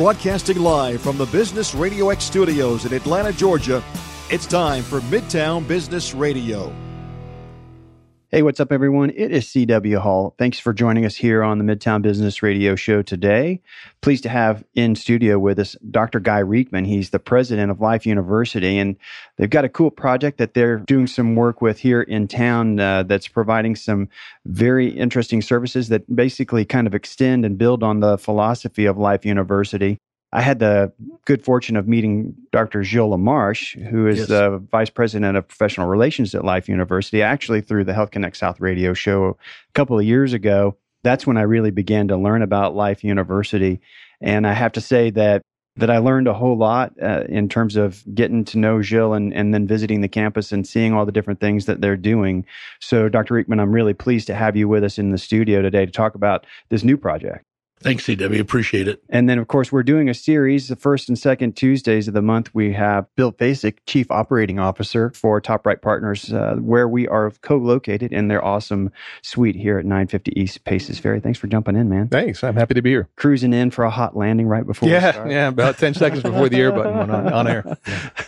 Broadcasting live from the Business Radio X studios in Atlanta, Georgia, it's time for Midtown Business Radio. Hey, what's up, everyone? It is CW Hall. Thanks for joining us here on the Midtown Business Radio Show today. Pleased to have in studio with us Dr. Guy Riekeman. He's the president of Life University, and they've got a cool project that they're doing some work with here in town uh, that's providing some very interesting services that basically kind of extend and build on the philosophy of Life University. I had the good fortune of meeting Dr. Gilles Lamarche, who is yes. the vice president of professional relations at Life University, actually through the Health Connect South radio show a couple of years ago. That's when I really began to learn about Life University. And I have to say that that I learned a whole lot uh, in terms of getting to know Gilles and, and then visiting the campus and seeing all the different things that they're doing. So, Dr. Riekeman, I'm really pleased to have you with us in the studio today to talk about this new project. Thanks, CW. Appreciate it. And then, of course, we're doing a series. The first and second Tuesdays of the month, we have Bill Basic, Chief Operating Officer for Top Right Partners, uh, where we are co located in their awesome suite here at 950 East Paces Ferry. Thanks for jumping in, man. Thanks. I'm happy to be here. Cruising in for a hot landing right before Yeah, yeah, about 10 seconds before the air button went on, on air.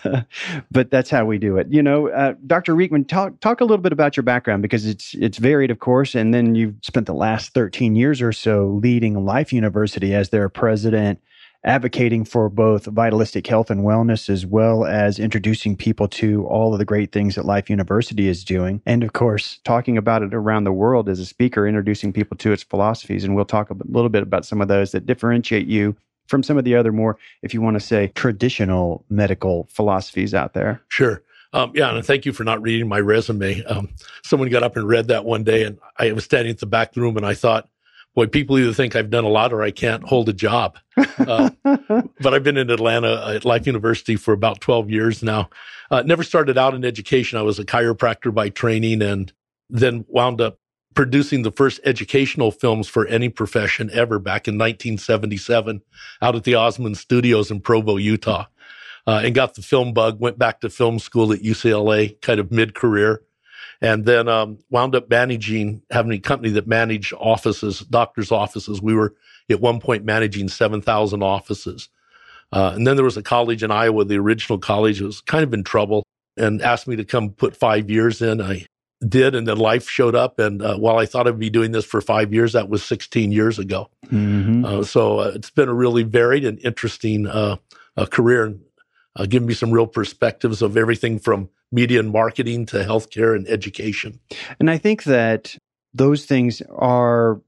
Yeah. but that's how we do it. You know, uh, Dr. Riekeman, talk, talk a little bit about your background because it's, it's varied, of course. And then you've spent the last 13 years or so leading Life Life University as their president, advocating for both vitalistic health and wellness, as well as introducing people to all of the great things that Life University is doing. And of course, talking about it around the world as a speaker, introducing people to its philosophies. And we'll talk a little bit about some of those that differentiate you from some of the other more, if you want to say, traditional medical philosophies out there. Sure. Um, yeah, and thank you for not reading my resume. Um, someone got up and read that one day, and I was standing at the back of the room, and I thought, boy, people either think I've done a lot or I can't hold a job. Uh, but I've been in Atlanta at Life University for about 12 years now. Uh, never started out in education. I was a chiropractor by training and then wound up producing the first educational films for any profession ever back in 1977 out at the Osmond Studios in Provo, Utah. Uh, and got the film bug, went back to film school at UCLA, kind of mid career and then um, wound up managing having a company that managed offices, doctors' offices. We were at one point managing seven thousand offices, uh, and then there was a college in Iowa, the original college, was kind of in trouble and asked me to come put five years in. I did, and then life showed up. And uh, while I thought I'd be doing this for five years, that was 16 years ago. Mm-hmm. Uh, so uh, it's been a really varied and interesting uh, career, and uh, giving me some real perspectives of everything from media and marketing to healthcare and education. And I think that those things are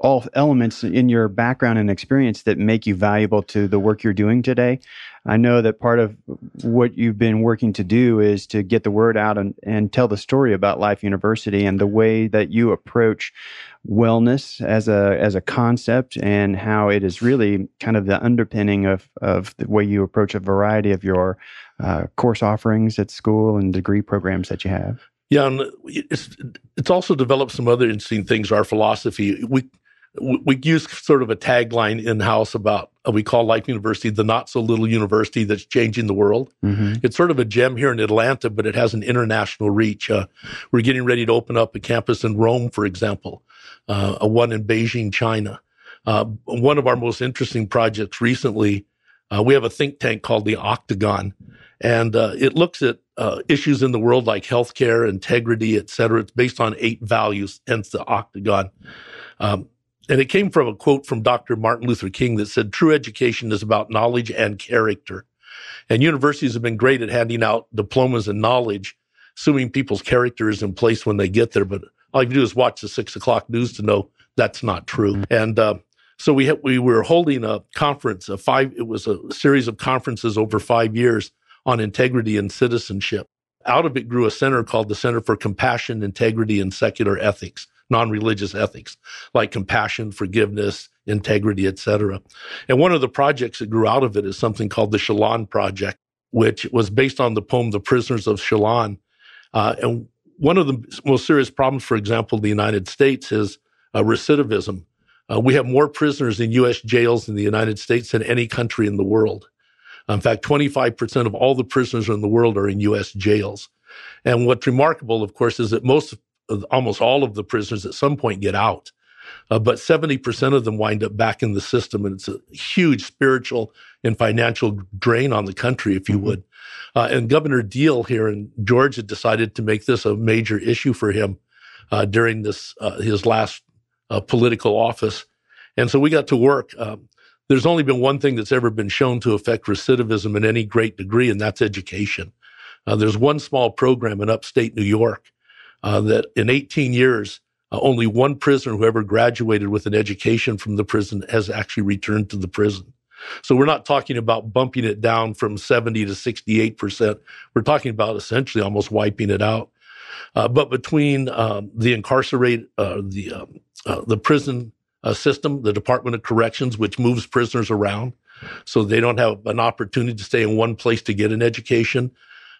all elements in your background and experience that make you valuable to the work you're doing today. I know that part of what you've been working to do is to get the word out and, and tell the story about Life University and the way that you approach wellness as a as a concept and how it is really kind of the underpinning of of the way you approach a variety of your uh, course offerings at school and degree programs that you have. Yeah, and it's it's also developed some other interesting things. Our philosophy we we use sort of a tagline in house about uh, we call Life University the not so little university that's changing the world. Mm-hmm. It's sort of a gem here in Atlanta, but it has an international reach. Uh, we're getting ready to open up a campus in Rome, for example, uh, a one in Beijing, China. Uh, one of our most interesting projects recently, uh, we have a think tank called the Octagon, and uh, it looks at uh, issues in the world like healthcare, integrity, et cetera. It's based on eight values, hence the octagon. Um, and it came from a quote from Dr. Martin Luther King that said, True education is about knowledge and character. And universities have been great at handing out diplomas and knowledge, assuming people's character is in place when they get there. But all you do is watch the six o'clock news to know that's not true. Mm-hmm. And uh, so we ha- we were holding a conference, a five. It was a series of conferences over five years on integrity and citizenship. Out of it grew a center called the Center for Compassion, Integrity, and Secular Ethics, non-religious ethics, like compassion, forgiveness, integrity, etc. And one of the projects that grew out of it is something called the Chillon Project, which was based on the poem "The Prisoners of Chillon." Uh, and one of the most serious problems, for example, in the United States is uh, recidivism. Uh, we have more prisoners in U.S. jails in the United States than any country in the world. In fact, 25% of all the prisoners in the world are in U.S. jails. And what's remarkable, of course, is that most, almost all of the prisoners at some point get out. uh, but 70% of them wind up back in the system. And it's a huge spiritual and financial drain on the country, if you mm-hmm. would. Uh, and Governor Deal here in Georgia decided to make this a major issue for him uh, during this uh, his last uh, political office. And so we got to work. Um, there's only been one thing that's ever been shown to affect recidivism in any great degree, and that's education. Uh, there's one small program in upstate New York that in 18 years uh, only one prisoner who ever graduated with an education from the prison has actually returned to the prison. So we're not talking about bumping it down from 70 to 68%. We're talking about essentially almost wiping it out. Uh, but between um, the incarcerate, uh, the, um, uh, the prison uh, system, the Department of Corrections, which moves prisoners around so they don't have an opportunity to stay in one place to get an education.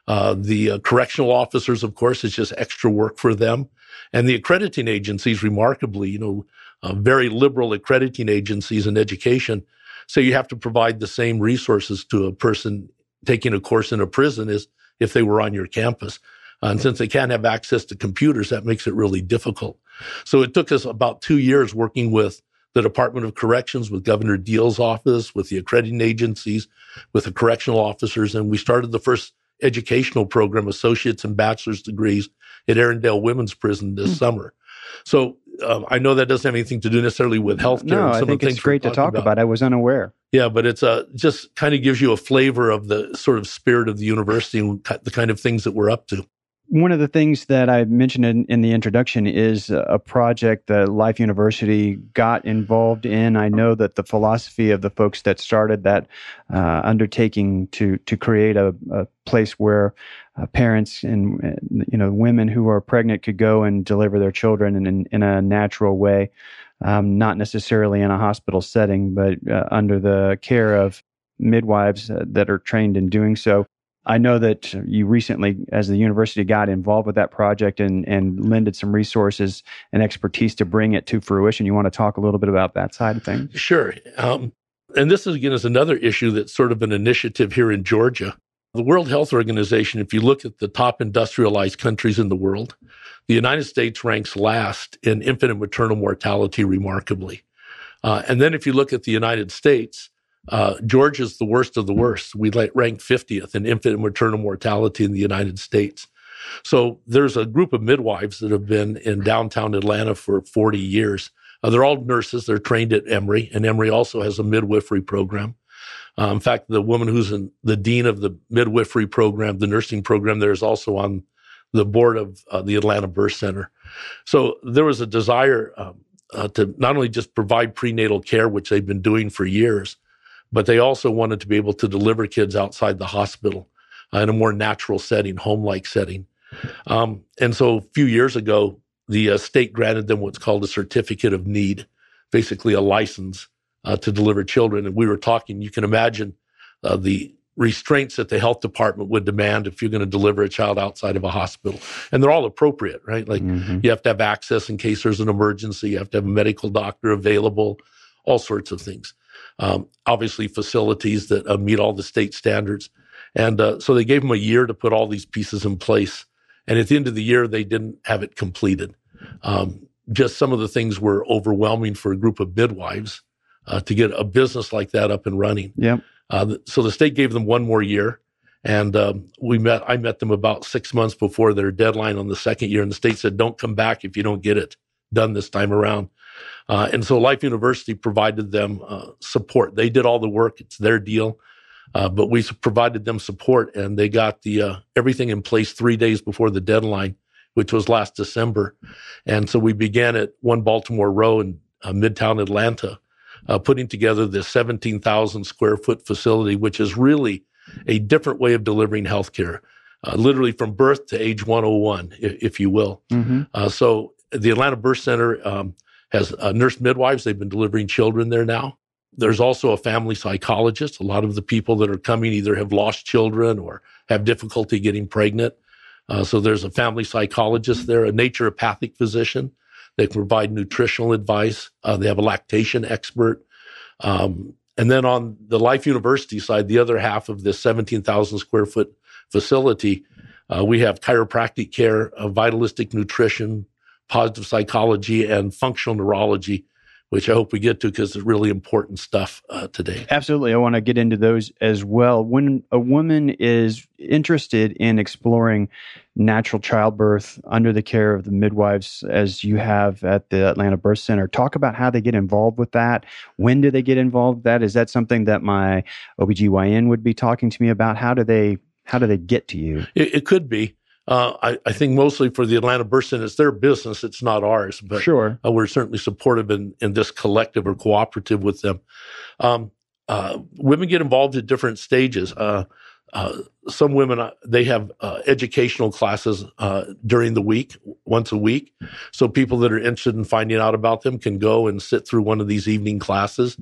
Uh, the correctional officers, of course, is just extra work for them. And the accrediting agencies, remarkably, you know, uh, very liberal accrediting agencies in education, so you have to provide the same resources to a person taking a course in a prison as if they were on your campus. Uh, and since they can't have access to computers, that makes it really difficult. So it took us about two years working with the Department of Corrections, with Governor Deal's office, with the accrediting agencies, with the correctional officers, and we started the first educational program, associates and bachelor's degrees at Arrendale Women's Prison this mm. summer. So um, I know that doesn't have anything to do necessarily with healthcare. No, I think it's great to talk about. about. I was unaware. Yeah, but it's uh, just kind of gives you a flavor of the sort of spirit of the university and the kind of things that we're up to one of the things that I mentioned in, in, the introduction is a project that Life University got involved in. I know that the philosophy of the folks that started that uh, undertaking to to create a, a place where uh, parents and you know women who are pregnant could go and deliver their children in, in, in a natural way, um, not necessarily in a hospital setting, but uh, under the care of midwives uh, that are trained in doing so. I know that you recently, as the university, got involved with that project and, and lended some resources and expertise to bring it to fruition. You want to talk a little bit about that side of things? Sure. Um, and this is, again is another issue that's sort of an initiative here in Georgia. The World Health Organization, if you look at the top industrialized countries in the world, the United States ranks last in infant and maternal mortality remarkably. Uh, and then if you look at the United States, uh, is the worst of the worst. We rank 50th in infant and maternal mortality in the United States. So there's a group of midwives that have been in downtown Atlanta for 40 years. Uh, they're all nurses. They're trained at Emory, and Emory also has a midwifery program. Uh, in fact, the woman who's in, the dean of the midwifery program, the nursing program, there is also on the board of uh, the Atlanta Birth Center. So there was a desire um, uh, to not only just provide prenatal care, which they've been doing for years, but they also wanted to be able to deliver kids outside the hospital uh, in a more natural setting, home like setting. Um, and so a few years ago, the uh, state granted them what's called a certificate of need, basically a license uh, to deliver children. And we were talking, you can imagine uh, the restraints that the health department would demand if you're going to deliver a child outside of a hospital. And they're all appropriate, right? Like mm-hmm. you have to have access in case there's an emergency, you have to have a medical doctor available, all sorts of things um, obviously facilities that uh, meet all the state standards. And uh, so they gave them a year to put all these pieces in place. And at the end of the year, they didn't have it completed. Um, just some of the things were overwhelming for a group of midwives uh, to get a business like that up and running. Yep. Uh, so the state gave them one more year. And um, we met. I met them about six months before their deadline on the second year, and the state said, "Don't come back if you don't get it done this time around." Uh, and so Life University provided them uh, support. They did all the work; it's their deal, uh, but we provided them support, and they got the uh, everything in place three days before the deadline, which was last December. And so we began at One Baltimore Row in uh, Midtown Atlanta, uh, putting together this 17,000 square foot facility, which is really a different way of delivering healthcare. literally from birth to age 101, if, if you will. Mm-hmm. so the Atlanta Birth Center um, has uh, nurse midwives. They've been delivering children there now. There's also a family psychologist. A lot of the people that are coming either have lost children or have difficulty getting pregnant. Uh, so there's a family psychologist there, a naturopathic physician. They can provide nutritional advice. Uh, they have a lactation expert. Um, and then on the Life University side, the other half of this 17,000 square foot facility, uh, we have chiropractic care, vitalistic nutrition, positive psychology, and functional neurology which I hope we get to because it's really important stuff uh, today. Absolutely. I want to get into those as well. When a woman is interested in exploring natural childbirth under the care of the midwives, as you have at the Atlanta Birth Center, talk about how they get involved with that. When do they get involved with that? Is that something that my OBGYN would be talking to me about? How do they how do they get to you? It, it could be. Uh, I, I, think mostly for the Atlanta Center, it's their business. It's not ours. But sure. Uh, we're certainly supportive in, in this collective or cooperative with them. Um, uh, women get involved at different stages. Uh, uh, some women they have educational classes during the week, once a week. So people that are interested in finding out about them can go and sit through one of these evening classes.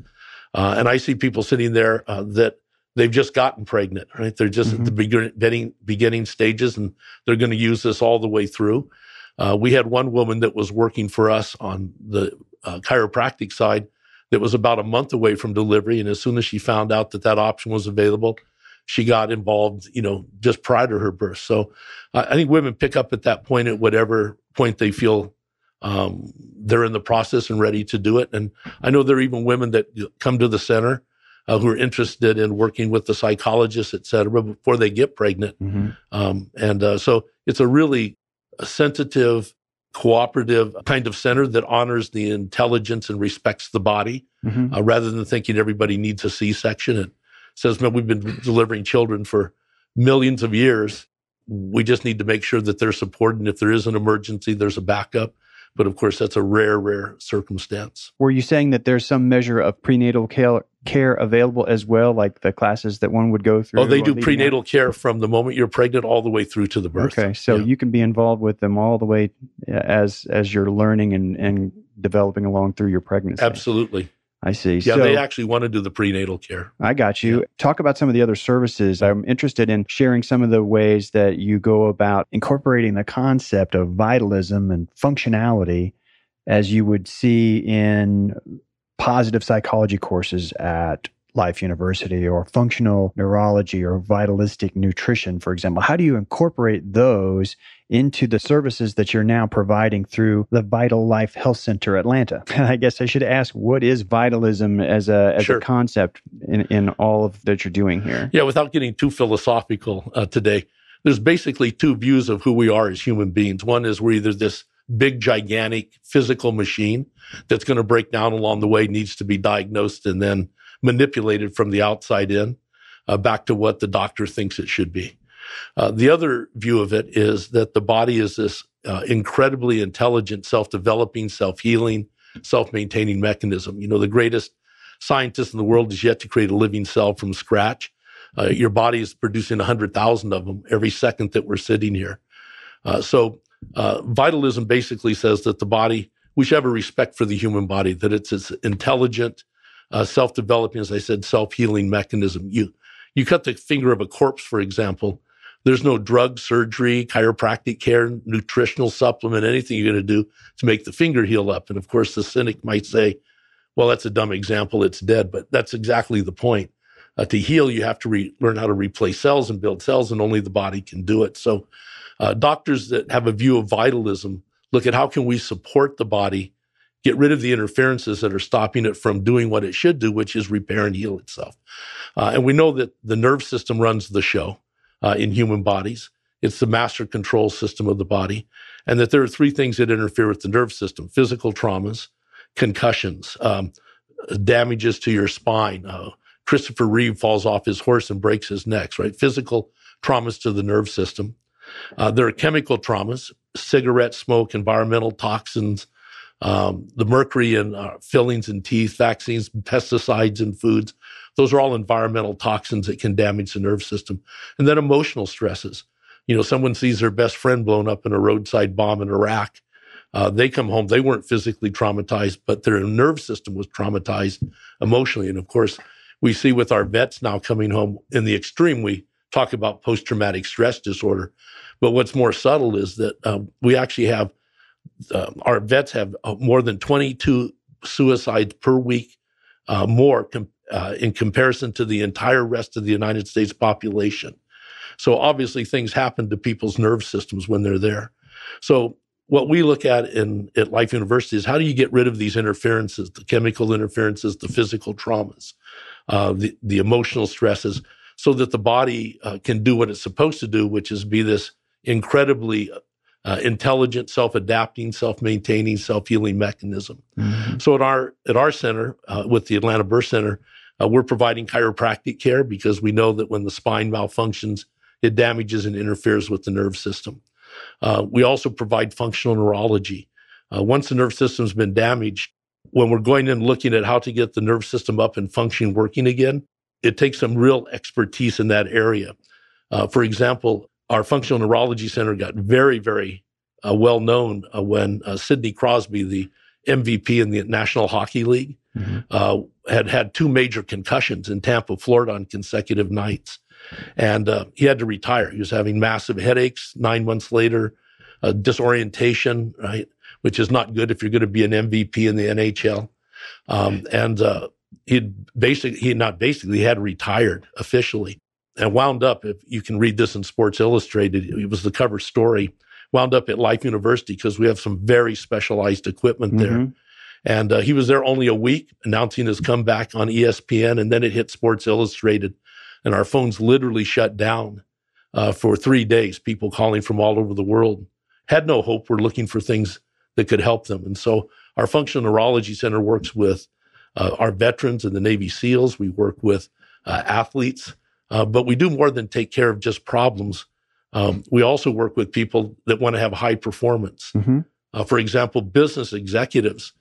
and I see people sitting there that they've just gotten pregnant, right? They're just mm-hmm. at the mm-hmm. beginning, beginning stages and they're going to use this all the way through. Uh, we had one woman that was working for us on the uh, chiropractic side that was about a month away from delivery. And as soon as she found out that that option was available, she got involved, you know, just prior to her birth. So uh, I think women pick up at that point at whatever point they feel um, they're in the process and ready to do it. And I know there are even women that come to the center uh, who are interested in working with the psychologists, et cetera, before they get pregnant. Mm-hmm. Um, and uh, so it's a really sensitive, cooperative kind of center that honors the intelligence and respects the body mm-hmm. uh, rather than thinking everybody needs a C section. It says, man, we've been delivering children for millions of years. We just need to make sure that they're supported. And if there is an emergency, there's a backup. But of course, that's a rare, rare circumstance. Were you saying that there's some measure of prenatal care, care available as well, like the classes that one would go through? Oh, they do prenatal out? care from the moment you're pregnant all the way through to the birth. Okay, so yeah. you can be involved with them all the way uh, as as you're learning and and developing along through your pregnancy. Absolutely. I see. Yeah, so, they actually want to do the prenatal care. I got you. Yeah. Talk about some of the other services. I'm interested in sharing some of the ways that you go about incorporating the concept of vitalism and functionality as you would see in positive psychology courses at Life University or functional neurology or vitalistic nutrition, for example? How do you incorporate those into the services that you're now providing through the Vital Life Health Center Atlanta? I guess I should ask, what is vitalism as a as sure. a concept in, in all of that you're doing here? Yeah, without getting too philosophical uh, today, there's basically two views of who we are as human beings. One is we're either this big, gigantic physical machine that's going to break down along the way, needs to be diagnosed and then manipulated from the outside in uh, back to what the doctor thinks it should be. Uh, the other view of it is that the body is this uh, incredibly intelligent, self developing, self healing, self maintaining mechanism. You know, the greatest scientist in the world is yet to create a living cell from scratch. Uh, your body is producing 100,000 of them every second that we're sitting here. Uh, so, uh, vitalism basically says that the body, we should have a respect for the human body, that it's this intelligent, uh, self-developing, as I said, self-healing mechanism. You you cut the finger of a corpse, for example. There's no drug, surgery, chiropractic care, nutritional supplement, anything you're going to do to make the finger heal up. And of course, the cynic might say, "Well, that's a dumb example. It's dead." But that's exactly the point. Uh, to heal, you have to re- learn how to replace cells and build cells, and only the body can do it. So, uh, doctors that have a view of vitalism look at how can we support the body get rid of the interferences that are stopping it from doing what it should do, which is repair and heal itself. Uh, and we know that the nerve system runs the show uh, in human bodies. It's the master control system of the body. And that there are three things that interfere with the nerve system physical traumas, concussions, um, damages to your spine. Uh, Christopher Reeve falls off his horse and breaks his neck, right? Physical traumas to the nerve system. Uh, there are chemical traumas, cigarette smoke, environmental toxins, um, the mercury in uh, fillings in teeth, vaccines, pesticides in foods. Those are all environmental toxins that can damage the nerve system. And then emotional stresses. You know, someone sees their best friend blown up in a roadside bomb in Iraq. Uh, they come home, they weren't physically traumatized, but their nerve system was traumatized emotionally. And of course, we see with our vets now coming home in the extreme, we talk about post traumatic stress disorder. But what's more subtle is that um, we actually have uh, our vets have uh, more than 22 suicides per week uh, more com- uh, in comparison to the entire rest of the United States population. So obviously things happen to people's nerve systems when they're there. So what we look at in at Life University is how do you get rid of these interferences, the chemical interferences, the physical traumas, uh, the the emotional stresses, so that the body uh, can do what it's supposed to do, which is be this incredibly uh, intelligent, self-adapting, self-maintaining, self-healing mechanism. Mm-hmm. So at our at our center, uh, with the Atlanta Birth Center, uh, we're providing chiropractic care because we know that when the spine malfunctions, it damages and interferes with the nerve system. Uh, we also provide functional neurology. Uh, once the nerve system's been damaged, when we're going in looking at how to get the nerve system up and functioning working again, it takes some real expertise in that area. Uh, for example, our functional neurology center got very, very uh, well known uh, when uh, Sidney Crosby, the MVP in the National Hockey League, mm-hmm. Uh, had had two major concussions in Tampa, Florida on consecutive nights. And uh, he had to retire. He was having massive headaches nine months later, disorientation, right? Which is not good if you're going to be an MVP in the NHL. Um, and uh, he'd basically, he not basically, had retired officially and wound up, if you can read this in Sports Illustrated, it was the cover story, wound up at Life University because we have some very specialized equipment there. Mm-hmm. And uh, he was there only a week announcing his comeback on ESPN, and then it hit Sports Illustrated, and our phones literally shut down uh, for three days. People calling from all over the world had no hope. We're looking for things that could help them, and so our Functional Neurology Center works with uh, our veterans and the Navy SEALs. We work with uh, athletes. Uh, but we do more than take care of just problems. Um, we also work with people that want to have high performance. Mm-hmm. Uh, for example, business executives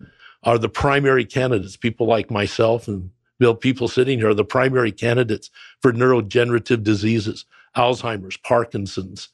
are the primary candidates. People like myself and Bill, people sitting here are the primary candidates for neurodegenerative diseases, Alzheimer's, Parkinson's,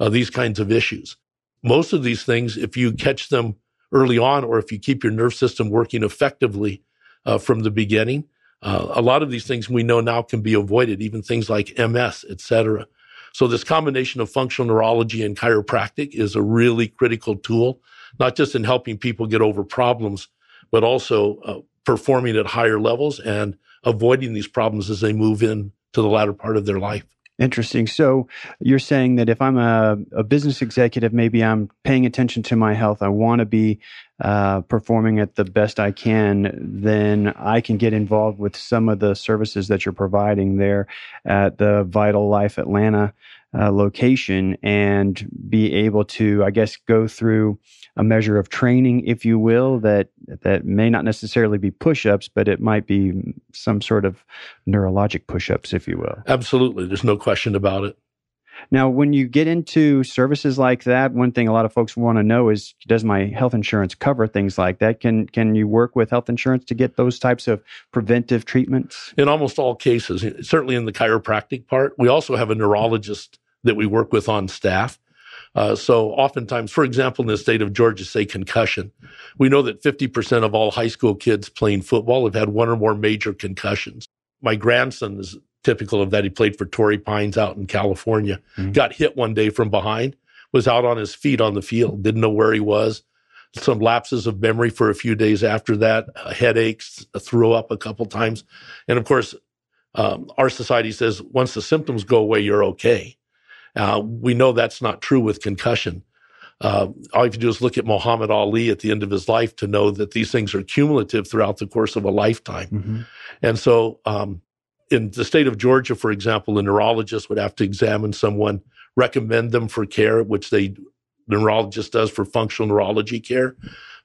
uh, these kinds of issues. Most of these things, if you catch them early on, or if you keep your nerve system working effectively uh, from the beginning, uh, a lot of these things we know now can be avoided, even things like MS, et cetera. So this combination of functional neurology and chiropractic is a really critical tool, not just in helping people get over problems, but also uh, performing at higher levels and avoiding these problems as they move in to the latter part of their life. Interesting. So you're saying that if I'm a, a business executive, maybe I'm paying attention to my health, I want to be uh, performing at the best I can, then I can get involved with some of the services that you're providing there at the Vital Life Atlanta uh, location and be able to, I guess, go through a measure of training, if you will, that that may not necessarily be push-ups, but it might be some sort of neurologic push-ups, if you will. Absolutely, there's no question about it. Now, when you get into services like that, one thing a lot of folks want to know is does my health insurance cover things like that? Can can you work with health insurance to get those types of preventive treatments? In almost all cases, certainly in the chiropractic part, we also have a neurologist that we work with on staff. Uh, so oftentimes, for example, in the state of Georgia, say concussion, we know that 50% of all high school kids playing football have had one or more major concussions. My grandson is typical of that. He played for Torrey Pines out in California, mm-hmm. got hit one day from behind, was out on his feet on the field, didn't know where he was. Some lapses of memory for a few days after that, uh, headaches, uh, threw up a couple times. And of course, um, our society says once the symptoms go away, you're okay. Uh, we know that's not true with concussion. Uh, all you have to do is look at Muhammad Ali at the end of his life to know that these things are cumulative throughout the course of a lifetime. Mm-hmm. And so, um, in the state of Georgia, for example, a neurologist would have to examine someone, recommend them for care, which they the neurologist does for functional neurology care,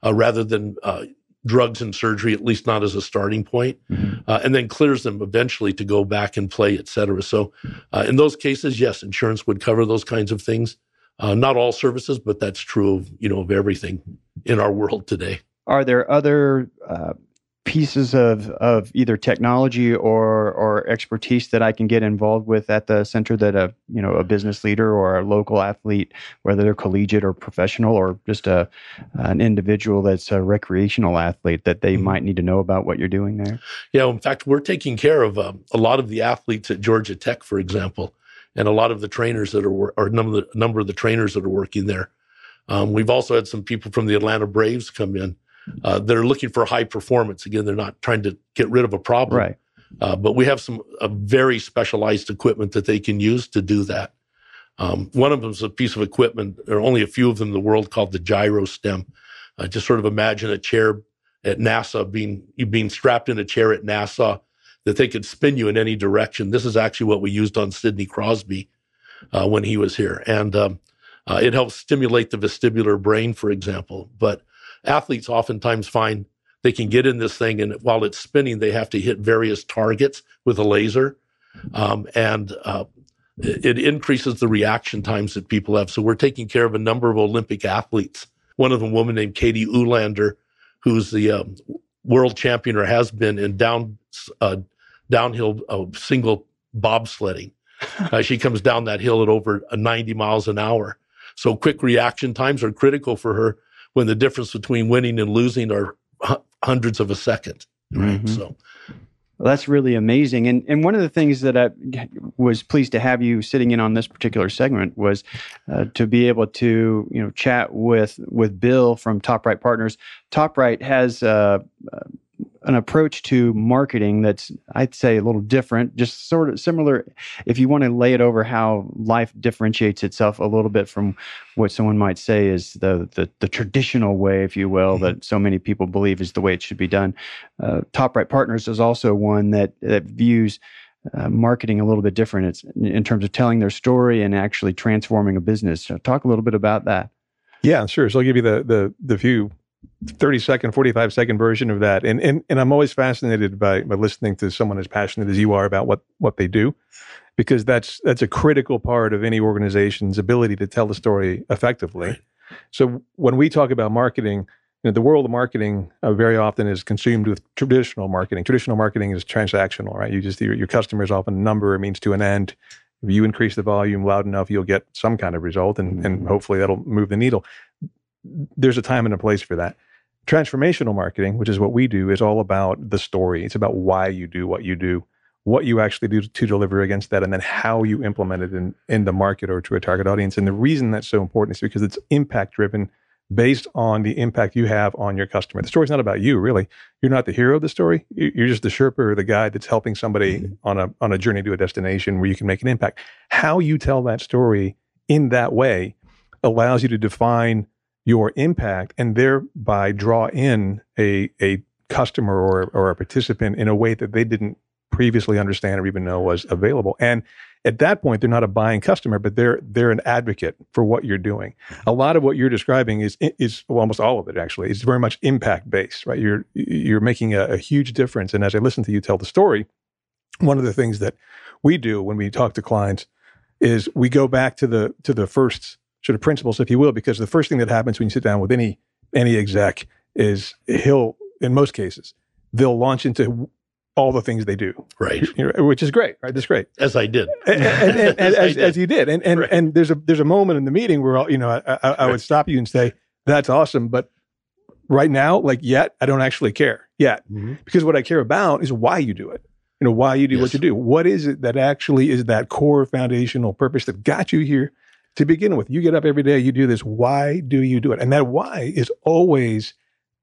uh, rather than uh, drugs and surgery, at least not as a starting point, mm-hmm. uh, and then clears them eventually to go back and play, et cetera. So, uh, in those cases, yes, insurance would cover those kinds of things. Uh, not all services, but that's true of you know of everything in our world today. Are there other uh, pieces of, of either technology or or expertise that I can get involved with at the center that a you know a business leader or a local athlete, whether they're collegiate or professional or just a an individual that's a recreational athlete that they mm-hmm. might need to know about what you're doing there. Yeah, in fact, we're taking care of um, a lot of the athletes at Georgia Tech, for example, and a lot of the trainers that are or number the number of the trainers that are working there. Um, we've also had some people from the Atlanta Braves come in uh, that are looking for high performance. Again, they're not trying to get rid of a problem. Right. Uh, but we have some very specialized equipment that they can use to do that. Um, one of them is a piece of equipment. There are only a few of them in the world called the GyroStim. Uh, just sort of imagine a chair at NASA being you being strapped in a chair at NASA that they could spin you in any direction. This is actually what we used on Sidney Crosby uh, when he was here, and um, uh, it helps stimulate the vestibular brain, for example. But athletes oftentimes find they can get in this thing, and while it's spinning, they have to hit various targets with a laser, um, and uh, it increases the reaction times that people have. So we're taking care of a number of Olympic athletes. One of them, a woman named Katie Uhlaender, who's the um, world champion or has been in down uh, downhill uh, single bobsledding. Uh, she comes down that hill at over 90 miles an hour. So quick reaction times are critical for her when the difference between winning and losing are hundreds of a second. Right. Mm-hmm. So well, that's really amazing. And and one of the things that I was pleased to have you sitting in on this particular segment was uh, to be able to you know chat with with Bill from Top Right Partners. Top Right has. Uh, an approach to marketing that's I'd say a little different, just sort of similar. If you want to lay it over how life differentiates itself a little bit from what someone might say is the the, the traditional way, if you will, mm-hmm. that so many people believe is the way it should be done. Uh, Top Right Partners is also one that that views. Uh, marketing a little bit different. It's in terms of telling their story and actually transforming a business. So talk a little bit about that. Yeah, sure. So I'll give you the the the few 30 second 45 second version of that. And and, and i'm always fascinated by, by listening to someone as passionate as you are about what what they do because that's that's a critical part of any organization's ability to tell the story effectively. Right. so when we talk about marketing you know, the world of marketing uh, very often is consumed with traditional marketing. Traditional marketing is transactional right? You just your, your customer is often a number it means to an end. If you increase the volume loud enough you'll get some kind of result and, and hopefully that'll move the needle there's a time and a place for that Transformational marketing, which is what we do, is all about the story. It's about why you do what you do, what you actually do to deliver against that, and then how you implement it in, in the market or to a target audience. And the reason that's so important is because it's impact driven based on the impact you have on your customer. The story's not about you, really. You're not the hero of the story. You're just the Sherpa or the guide that's helping somebody mm-hmm. on a on a journey to a destination where you can make an impact. How you tell that story in that way allows you to define your impact and thereby draw in a, a customer or, or a participant in a way that they didn't previously understand or even know was available. And at that point, they're not a buying customer, but they're they're an advocate for what you're doing. A lot of what you're describing is is well, almost all of it actually is very much impact based, right? You're you're making a, a huge difference. And as I listen to you tell the story, one of the things that we do when we talk to clients is we go back to the to the first sort of principles, if you will, because the first thing that happens when you sit down with any any exec is he'll, in most cases, they'll launch into all the things they do, right? You know, which is great, right? That's great, as I did, and, and, and, as, as, as, you did, and and, right. and there's a there's a moment in the meeting where you know I, I, I would stop you and say, "That's awesome," but right now, like yet, I don't actually care yet, mm-hmm. because what I care about is why you do it. You know why you do yes. what you do. What is it that actually is that core foundational purpose that got you here? To begin with. You get up every day, you do this. Why do you do it? And that why is always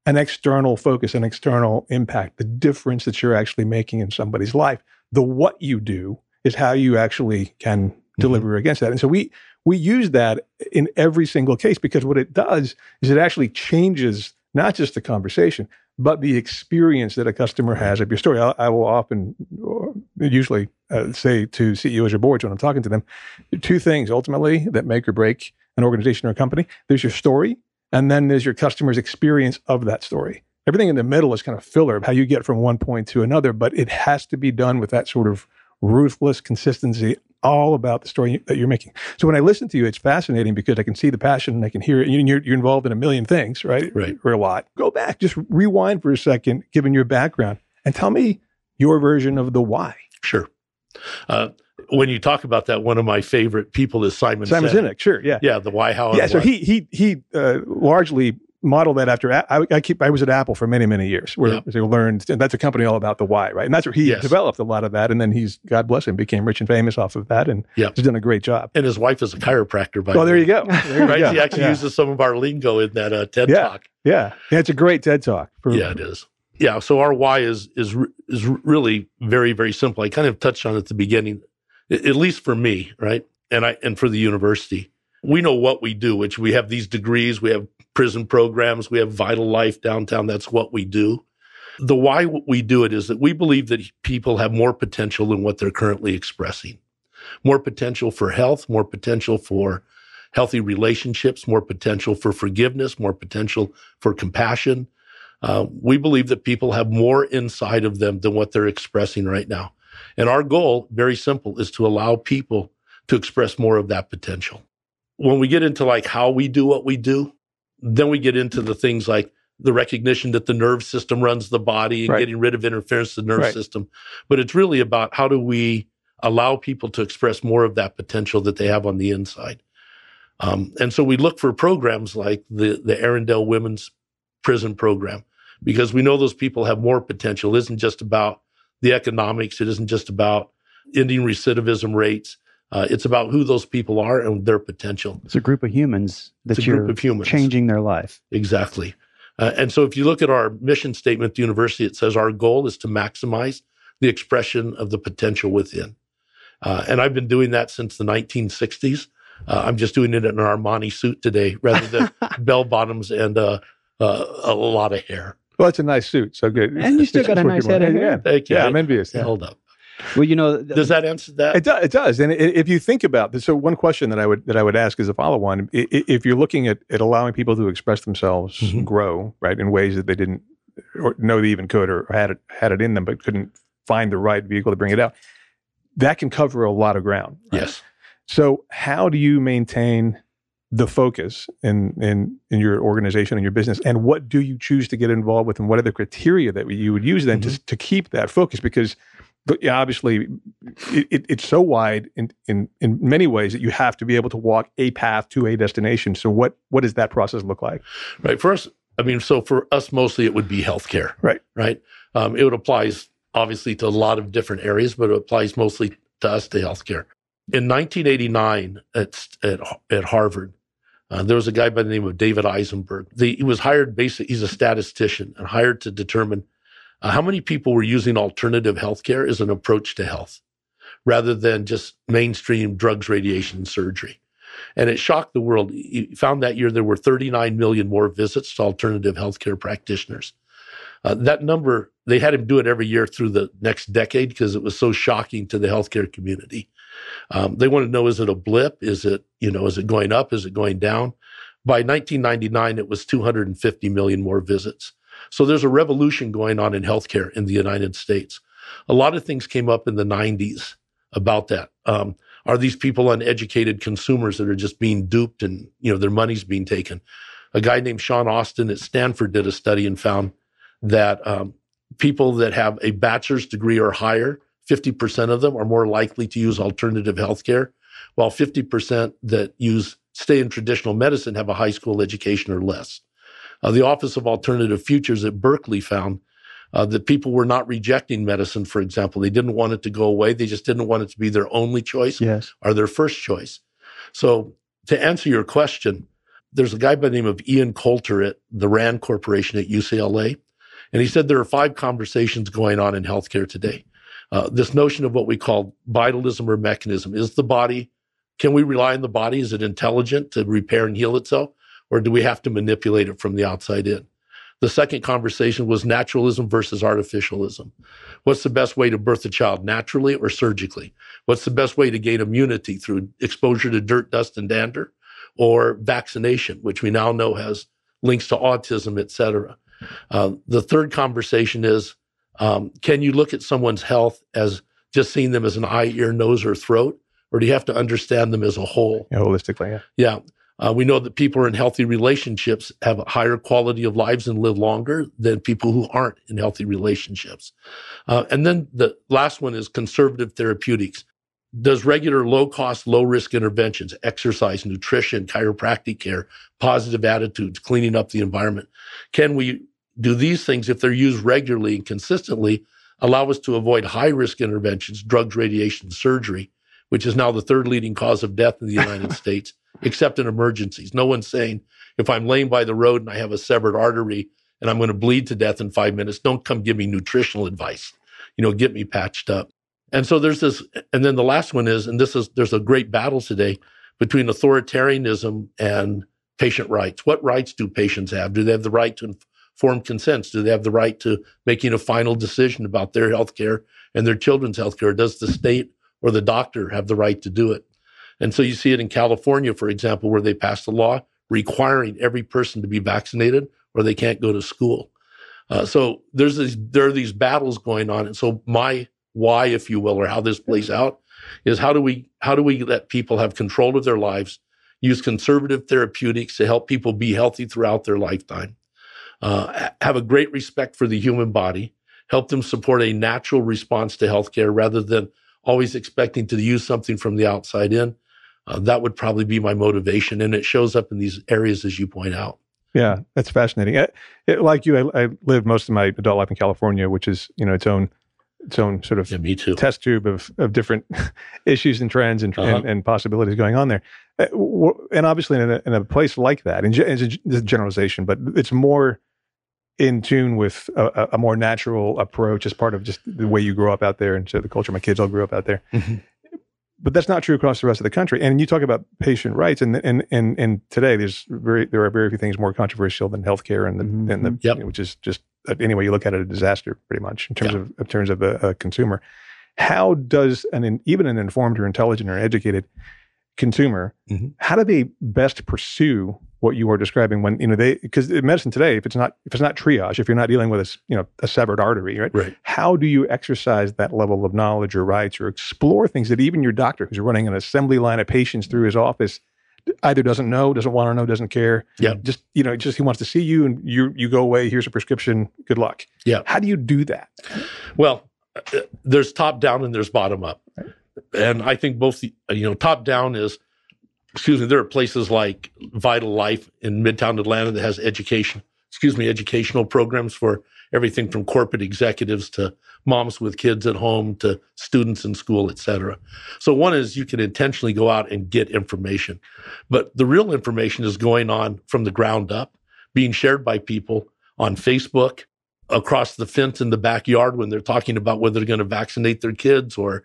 an external focus, an external impact, the difference that you're actually making in somebody's life. The what you do is how you actually can mm-hmm. deliver against that. And so we we use that in every single case because what it does is it actually changes not just the conversation, but the experience that a customer has of your story. I, I will often, usually uh, say to CEOs or boards when I'm talking to them, two things ultimately that make or break an organization or a company. There's your story, and then there's your customer's experience of that story. Everything in the middle is kind of filler of how you get from one point to another, but it has to be done with that sort of ruthless consistency all about the story that you're making. So when I listen to you, it's fascinating because I can see the passion and I can hear it. You're, you're involved in a million things, right? Right. Or a lot. Go back, just rewind for a second, given your background, and tell me your version of the why. Sure. Uh, when you talk about that, one of my favorite people is Simon. Simon Sinek. Sinek sure, yeah, yeah, the why, how, yeah. So he he he uh, largely modeled that after I, I, keep I was at Apple for many many years where yep. they learned and that's a company all about the why right and that's where he yes. developed a lot of that and then he's God bless him became rich and famous off of that and yep. he's done a great job and his wife is a chiropractor by oh there you go there right go. he actually yeah. uses some of our lingo in that uh, TED yeah. talk yeah yeah it's a great TED talk for, yeah it is yeah so our why is is is really very very simple I kind of touched on it at the beginning at least for me right and I and for the university. We know what we do, which we have these degrees, we have prison programs, we have Vital Life downtown. That's what we do. The why we do it is that we believe that people have more potential than what they're currently expressing. More potential for health, more potential for healthy relationships, more potential for forgiveness, more potential for compassion. Uh, we believe that people have more inside of them than what they're expressing right now. And our goal, very simple, is to allow people to express more of that potential. When we get into like how we do what we do, then we get into the things like the recognition that the nerve system runs the body and right. getting rid of interference in the nerve right. system. But it's really about how do we allow people to express more of that potential that they have on the inside. Um, and so we look for programs like the, the Arrendale Women's Prison Program because we know those people have more potential. It isn't just about the economics. It isn't just about ending recidivism rates. Uh, it's about who those people are and their potential. It's a group of humans that you're group of humans. changing their life. Exactly. Uh, and so if you look at our mission statement at the university, it says our goal is to maximize the expression of the potential within. Uh, and I've been doing that since the 1960s. Uh, I'm just doing it in an Armani suit today rather than bell bottoms and uh, uh, a lot of hair. Well, it's a nice suit, so good. And you still got a nice head of hair. Yeah, Thank you. yeah I'm envious. Yeah. Hold up. Well, you know, does that answer that? It does. It does. And if you think about this, so one question that I would that I would ask is a follow on: if you're looking at, at allowing people to express themselves, mm-hmm. grow right in ways that they didn't or know they even could or had it had it in them, but couldn't find the right vehicle to bring it out, that can cover a lot of ground. Right? Yes. So, how do you maintain the focus in in in your organization and your business, and what do you choose to get involved with, and what are the criteria that you would use then mm-hmm. to to keep that focus? Because obviously, it, it, it's so wide in, in in many ways that you have to be able to walk a path to a destination. So, what what does that process look like? Right. First, I mean, so for us, mostly it would be healthcare. Right. Right. Um, it would applies obviously to a lot of different areas, but it applies mostly to us to healthcare. In 1989 at, at, at Harvard, uh, there was a guy by the name of David Eisenberg. The, he was hired basically, he's a statistician and hired to determine uh, how many people were using alternative healthcare as an approach to health rather than just mainstream drugs, radiation, and surgery. And it shocked the world. He found that year there were 39 million more visits to alternative healthcare practitioners. Uh, that number, they had him do it every year through the next decade because it was so shocking to the healthcare community. Um, they want to know is it a blip? Is it, you know, is it going up? Is it going down? By 1999, it was 250 million more visits. So there's a revolution going on in healthcare in the United States. A lot of things came up in the 90s about that. Um, are these people uneducated consumers that are just being duped and you know their money's being taken? A guy named Sean Austin at Stanford did a study and found that um, people that have a bachelor's degree or higher 50% of them are more likely to use alternative healthcare, while 50% that use stay in traditional medicine have a high school education or less. Uh, the Office of Alternative Futures at Berkeley found uh, that people were not rejecting medicine, for example. They didn't want it to go away. They just didn't want it to be their only choice yes. or their first choice. So, to answer your question, there's a guy by the name of Ian Coulter at the RAND Corporation at UCLA. And he said there are five conversations going on in healthcare today uh, this notion of what we call vitalism or mechanism. Is the body, can we rely on the body? Is it intelligent to repair and heal itself? Or do we have to manipulate it from the outside in? The second conversation was naturalism versus artificialism. What's the best way to birth a child, naturally or surgically? What's the best way to gain immunity through exposure to dirt, dust, and dander, or vaccination, which we now know has links to autism, et cetera? Uh, the third conversation is um, can you look at someone's health as just seeing them as an eye, ear, nose, or throat? Or do you have to understand them as a whole? Yeah, holistically, yeah. Yeah. Uh, we know that people are in healthy relationships have a higher quality of lives and live longer than people who aren't in healthy relationships. Uh, and then the last one is conservative therapeutics. Does regular low cost, low risk interventions, exercise, nutrition, chiropractic care, positive attitudes, cleaning up the environment, can we do these things, if they're used regularly and consistently, allow us to avoid high risk interventions, drugs, radiation, surgery, which is now the third leading cause of death in the United States, except in emergencies. No one's saying, if I'm laying by the road and I have a severed artery and I'm going to bleed to death in five minutes, don't come give me nutritional advice. You know, get me patched up. And so there's this, and then the last one is, and this is, there's a great battle today between authoritarianism and patient rights. What rights do patients have? Do they have the right to informed consents? Do they have the right to making a final decision about their health care and their children's health care? Does the state or the doctor have the right to do it? And so you see it in California, for example, where they passed a law requiring every person to be vaccinated or they can't go to school. Uh, so there's these, there are these battles going on. And so my why, if you will, or how this plays out is how do we, how do we let people have control of their lives, use conservative therapeutics to help people be healthy throughout their lifetime, uh, have a great respect for the human body, help them support a natural response to healthcare rather than always expecting to use something from the outside in. Uh, that would probably be my motivation. And it shows up in these areas, as you point out. Yeah, that's fascinating. It, it, like you, I, I, lived most of my adult life in California, which is you know its own its own sort of yeah, test tube of of different issues and trends and, uh-huh. and, and, possibilities going on there. Uh, and obviously, in a, in a place like that, and it's a generalization, but it's more in tune with a, a, more natural approach as part of just the way you grow up out there and so the culture. My kids all grew up out there. Mm-hmm but that's not true across the rest of the country. And you talk about patient rights, and and and and today there's very there are very few things more controversial than healthcare and the mm-hmm. and the yep. which is just anyway you look at it a disaster pretty much in terms of in terms of a, a, consumer. How does an even an informed or intelligent or educated consumer mm-hmm. how do they best pursue what you are describing when you know they because in medicine today if it's not if it's not triage if you're not dealing with a you know a severed artery right? Right. How do you exercise that level of knowledge or rights or explore things that even your doctor who's running an assembly line of patients through his office either doesn't know doesn't want to know doesn't care. Yeah. Just you know just he wants to see you and you you go away here's a prescription good luck. Yeah. How do you do that? Well uh, there's top down and there's bottom up. Right. and i think both the, you know top down is excuse me, there are places like Vital Life in Midtown Atlanta that has education, excuse me, educational programs for everything from corporate executives to moms with kids at home to students in school, et cetera. So one is you can intentionally go out and get information, but the real information is going on from the ground up, being shared by people on Facebook, across the fence in the backyard when they're talking about whether they're going to vaccinate their kids or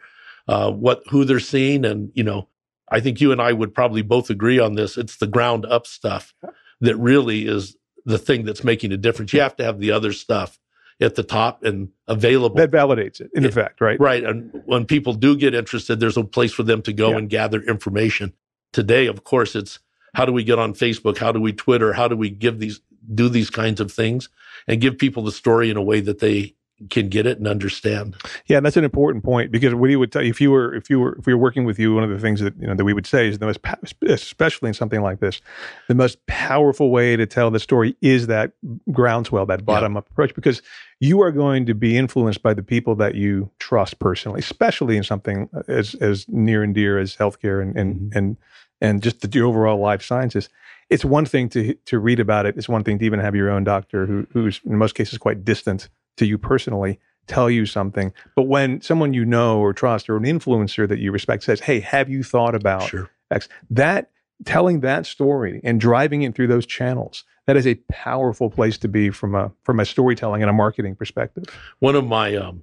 uh, what who they're seeing and you know I think you and I would probably both agree on this. It's the ground up stuff that really is the thing that's making a difference. You have to have the other stuff at the top and available. That validates it, in it, effect, right? Right. And when people do get interested, there's a place for them to go yeah. and gather information. Today, of course, it's how do we get on Facebook? How do we Twitter? How do we give these, do these kinds of things and give people the story in a way that they can get it and understand. Yeah, that's an important point because what you would tell if you were if you were if we were working with you, one of the things that you know that we would say is the most especially in something like this, the most powerful way to tell the story is that groundswell, that bottom up approach, because you are going to be influenced by the people that you trust personally, especially in something as as near and dear as healthcare and and mm-hmm. and and just the overall life sciences it's one thing to to read about it. It's one thing to even have your own doctor, who who's in most cases quite distant to you personally tell you something. But when someone you know or trust or an influencer that you respect says, "Hey, have you thought about sure. X?" That telling that story and driving it through those channels that is a powerful place to be from a from a storytelling and a marketing perspective. One of my, um,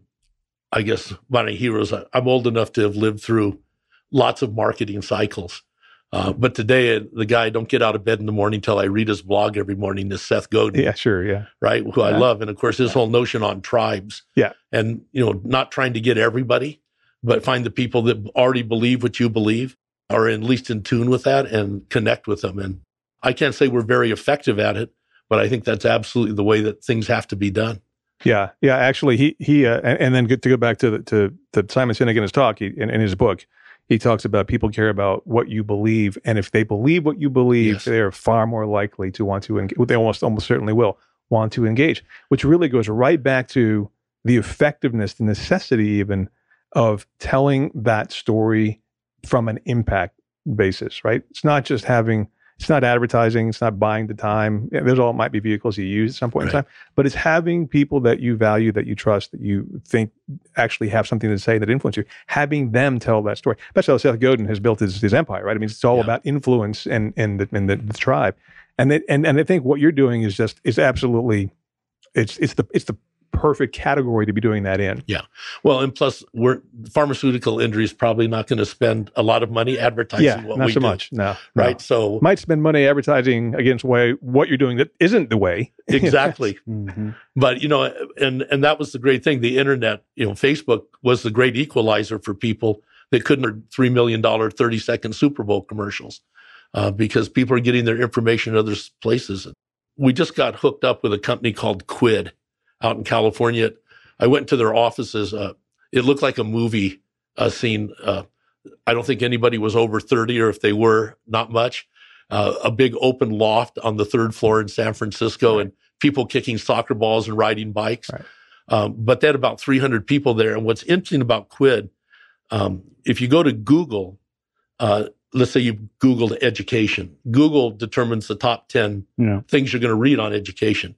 I guess, my heroes. I'm old enough to have lived through lots of marketing cycles. Uh, but today, uh, the guy don't get out of bed in the morning till I read his blog every morning is Seth Godin. Yeah, sure, yeah, right. Who yeah. I love, and of course, his yeah. whole notion on tribes. Yeah, and you know, not trying to get everybody, but find the people that already believe what you believe, are at least in tune with that, and connect with them. And I can't say we're very effective at it, but I think that's absolutely the way that things have to be done. Yeah, yeah. Actually, he he, uh, and, and, then to go back to the, to to Simon Sinek in his talk he, in, in his book he talks about people care about what you believe, and if they believe what you believe, yes. they are far more likely to want to. engage. They almost almost certainly will want to engage, which really goes right back to the effectiveness, the necessity even of telling that story from an impact basis. Right? It's not just having it's not advertising. It's not buying the time. Those all might be vehicles you use at some point right. in time, but it's having people that you value, that you trust, that you think actually have something to say that influence you, having them tell that story. That's how Seth Godin has built his, his empire, right? I mean, it's all yeah. about influence and and the, and the, the tribe, and it, and and I think what you're doing is just is absolutely, it's it's the it's the perfect category to be doing that in. Yeah. Well, and plus, we're pharmaceutical industry is probably not going to spend a lot of money advertising. Yeah, what not so do, much. No, Right. no. So Might spend money advertising against way what you're doing that isn't the way. exactly. Mhm. but you know, and and that was the great thing. The internet, you know, Facebook was the great equalizer for people that couldn't three million dollar thirty second Super Bowl commercials uh, because people are getting their information in other places. We just got hooked up with a company called Quid out in California. I went to their offices. Uh, it looked like a movie uh, scene. Uh, I don't think anybody was over 30, or if they were, not much. Uh, a big open loft on the third floor in San Francisco Right. and people kicking soccer balls and riding bikes. Right. Um, but they had about 300 people there. And what's interesting about Quid, um, if you go to Google, uh, let's say you Googled education, Google determines the top 10 Yeah. things you're going to read on education.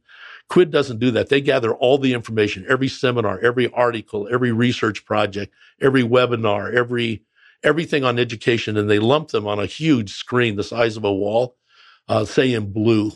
Quid doesn't do that. They gather all the information, every seminar, every article, every research project, every webinar, every everything on education, and they lump them on a huge screen the size of a wall, uh, say in blue,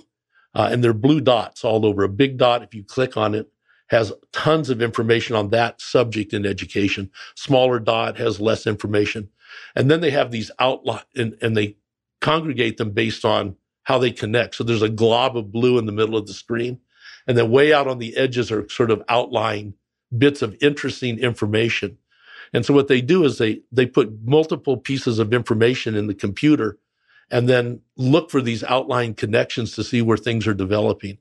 uh, and they're blue dots all over. A big dot, if you click on it, has tons of information on that subject in education. Smaller dot has less information, and then they have these outline and, and they congregate them based on how they connect. So there's a glob of blue in the middle of the screen. And then way out on the edges are sort of outlying bits of interesting information. And so what they do is they they put multiple pieces of information in the computer and then look for these outlying connections to see where things are developing.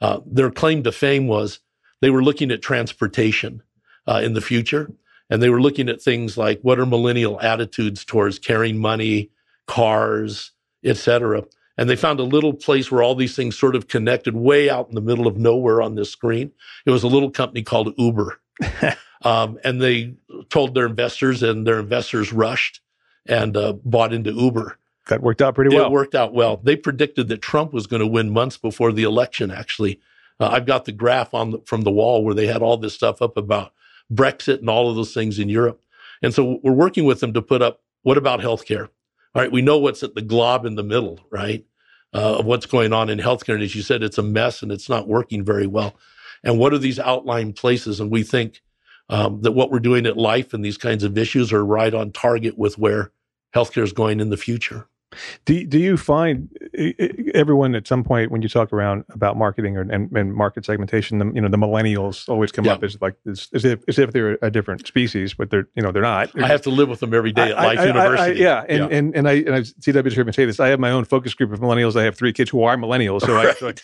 Uh, their claim to fame was they were looking at transportation uh, in the future, and they were looking at things like what are millennial attitudes towards carrying money, cars, et cetera. And they found a little place where all these things sort of connected way out in the middle of nowhere on this screen. It was a little company called Uber. um, and they told their investors, and their investors rushed and uh, bought into Uber. That worked out pretty well. It worked out well. They predicted that Trump was going to win months before the election, actually. Uh, I've got the graph on the, from the wall where they had all this stuff up about Brexit and all of those things in Europe. And so we're working with them to put up what about healthcare? All right, we know what's at the glob in the middle, right? Uh, of what's going on in healthcare. And as you said, it's a mess and it's not working very well. And what are these outlying places? And we think um, that what we're doing at life and these kinds of issues are right on target with where healthcare is going in the future. Do do you find everyone at some point when you talk around about marketing or, and, and market segmentation, the, you know, the millennials always come Yeah. up as like as, as if as if they're a different species, but they're you know they're not. I have to live with them every day at I- Life I- University. I- yeah, and, and and I and I've CW's heard me say this. I have my own focus group of millennials. I have three kids who are millennials, so I, so I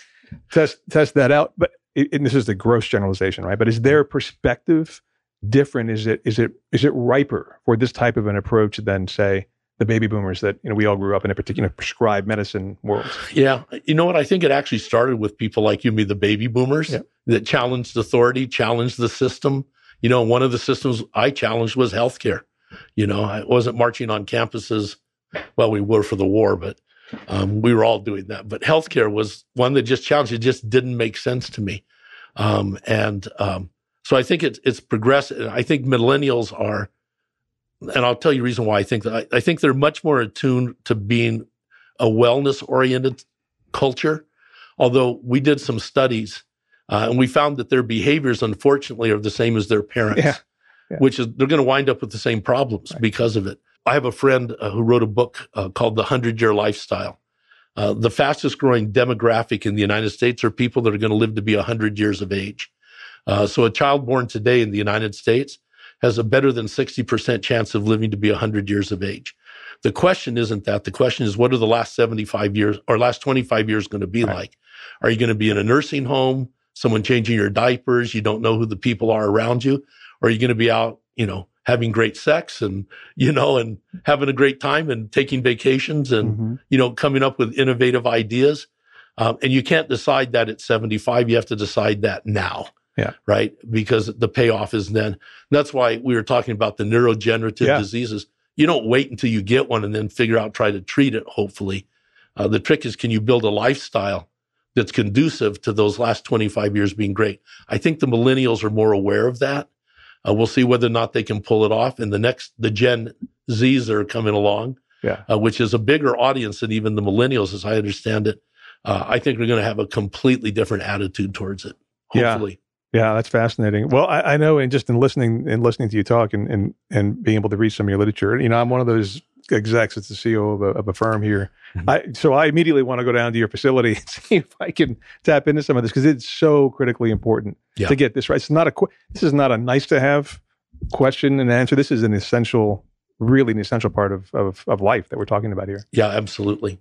test test that out. But and this is the gross generalization, right? But is their perspective different? Is it is it is it riper for this type of an approach than say the baby boomers that you know we all grew up in a particular prescribed medicine world? Yeah. You know what? I think it actually started with people like you, me, the baby boomers Yeah. that challenged authority, challenged the system. You know, one of the systems I challenged was healthcare. You know, I wasn't marching on campuses. Well, we were for the war, but um, we were all doing that. But healthcare was one that just challenged. It just didn't make sense to me. Um, and um, so I think it's it's progressive. I think millennials are, and I'll tell you the reason why I think that. I, I think they're much more attuned to being a wellness oriented culture. Although we did some studies uh, and we found that their behaviors, unfortunately, are the same as their parents, Yeah. Yeah. which is they're going to wind up with the same problems Right. because of it. I have a friend uh, who wrote a book uh, called The Hundred Year Lifestyle. Uh, the fastest growing demographic in the United States are people that are going to live to be 100 years of age. Uh, so a child born today in the United States has a better than 60% chance of living to be 100 years of age. The question isn't that. The question is, what are the last 75 years or last 25 years going to be Right. like? Are you going to be in a nursing home, someone changing your diapers? You don't know who the people are around you. Or are you going to be out, you know, having great sex and, you know, and having a great time and taking vacations and, Mhm. you know, coming up with innovative ideas? Um, and you can't decide that at 75. You have to decide that now. Yeah. Right. Because the payoff is then. That's why we were talking about the neurodegenerative Yeah. diseases. You don't wait until you get one and then figure out, try to treat it, hopefully. Uh, the trick is can you build a lifestyle that's conducive to those last 25 years being great? I think the millennials are more aware of that. Uh, we'll see whether or not they can pull it off. And the next, the Gen Zs are coming along, Yeah. uh, which is a bigger audience than even the millennials, as I understand it. Uh, I think we're going to have a completely different attitude towards it. Hopefully. Yeah, that's fascinating. Well, I, I know, and just in listening and listening to you talk and, and and being able to read some of your literature, you know, I'm one of those execs that's the CEO of a, of a firm here. Mm-hmm. I, so I immediately want to go down to your facility and see if I can tap into some of this because it's so critically important yeah. to get this right. It's not a this is not a nice to have question and answer. This is an essential, really an essential part of, of of life that we're talking about here. Yeah, absolutely.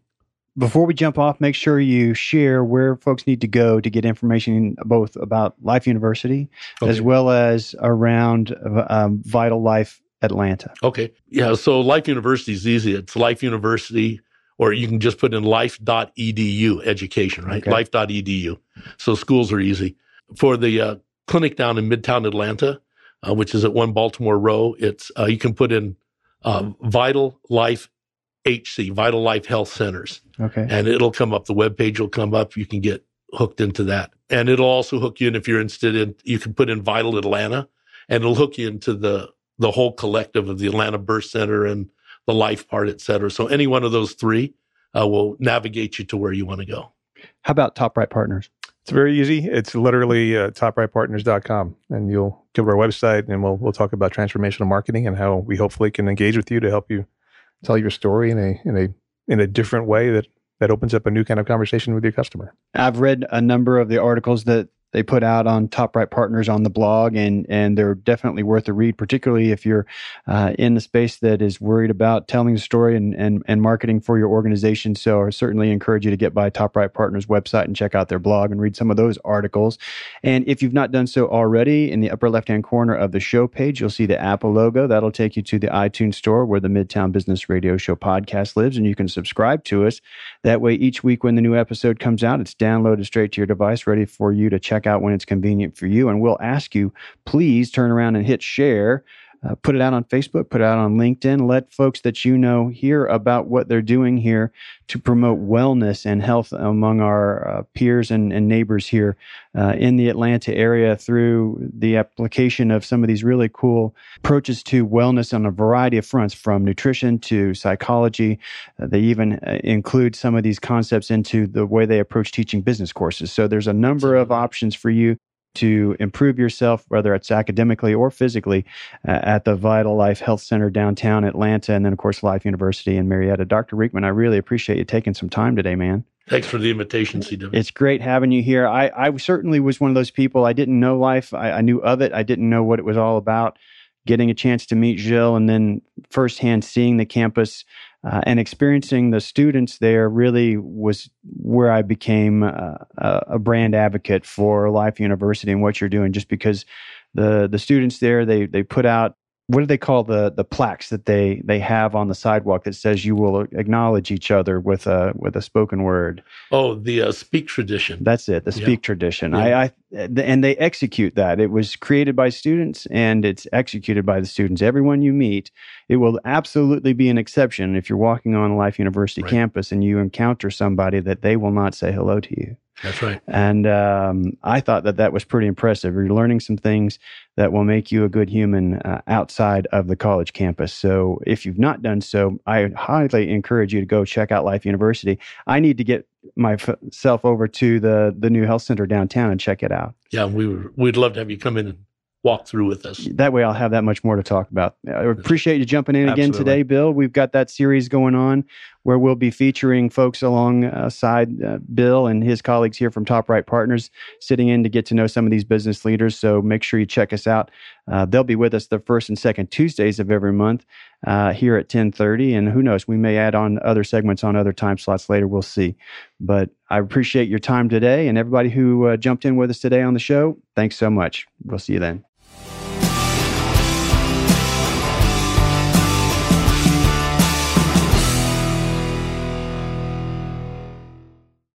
Before we jump off, make sure you share where folks need to go to get information both about Life University okay. as well as around um, Vital Life Atlanta. Okay. Yeah. So Life University is easy. It's Life University, or you can just put in life.edu education, right? Okay. Life.edu. So schools are easy. For the uh, clinic down in Midtown Atlanta, uh, which is at One Baltimore Row, it's uh, you can put in uh, Vital Life HC, Vital Life Health Centers. Okay. And it'll come up, the web page will come up. You can get hooked into that. And it'll also hook you in if you're interested in, you can put in Vital Atlanta and it'll hook you into the, the whole collective of the Atlanta Birth Center and the life part, et cetera. So any one of those three uh, will navigate you to where you want to go. How about Top Right Partners? It's very easy. It's literally uh, toprightpartners.com and you'll go to our website and we'll, we'll talk about transformational marketing and how we hopefully can engage with you to help you tell your story in a in a in a different way that that opens up a new kind of conversation with your customer. I've read a number of the articles that they put out on Top Right Partners on the blog, and and they're definitely worth a read, particularly if you're uh, in the space that is worried about telling the story and, and and marketing for your organization. So I certainly encourage you to get by Top Right Partners website and check out their blog and read some of those articles. And if you've not done so already, in the upper left hand corner of the show page, you'll see the Apple logo. That'll take you to the iTunes store where the Midtown Business Radio Show podcast lives, and you can subscribe to us. That way, each week when the new episode comes out, it's downloaded straight to your device, ready for you to check check out when it's convenient for you. And we'll ask you, please turn around and hit share. Uh, put it out on Facebook, put it out on LinkedIn. Let folks that you know hear about what they're doing here to promote wellness and health among our uh, peers and, and, neighbors here uh, in the Atlanta area through the application of some of these really cool approaches to wellness on a variety of fronts, from nutrition to psychology. Uh, they even uh, include some of these concepts into the way they approach teaching business courses. So there's a number of options for you to improve yourself, whether it's academically or physically, uh, at the Vital Life Health Center downtown Atlanta, and then, of course, Life University in Marietta. Dr. Riekeman, I really appreciate you taking some time today, man. Thanks for the invitation, CW. It's great having you here. I, I certainly was one of those people. I didn't know life. I, I knew of it. I didn't know what it was all about. Getting a chance to meet Jill and then firsthand seeing the campus uh, and experiencing the students there really was where I became uh, a brand advocate for Life University and what you're doing. Just because the the students there they they put out what do they call the the plaques that they they have on the sidewalk that says you will acknowledge each other with a with a spoken word oh the uh, speak tradition that's it the speak yeah. tradition yeah. I, I and they execute that it was created by students and it's executed by the students everyone you meet it will absolutely be an exception if you're walking on a life university right. campus and you encounter somebody that they will not say hello to you that's right. And um, I thought that that was pretty impressive. You're learning some things that will make you a good human uh, outside of the college campus. So if you've not done so, I highly encourage you to go check out Life University. I need to get myself over to the the new health center downtown and check it out. Yeah, we were, we'd love to have you come in and walk through with us. That way, I'll have that much more to talk about. I appreciate you jumping in Absolutely. again today, Bill. We've got that series going on where we'll be featuring folks alongside uh, Bill and his colleagues here from Top Right Partners, sitting in to get to know some of these business leaders. So make sure you check us out. Uh, they'll be with us the first and second Tuesdays of every month uh, here at 10:30, and who knows, we may add on other segments on other time slots later. We'll see. But I appreciate your time today, and everybody who uh, jumped in with us today on the show. Thanks so much. We'll see you then.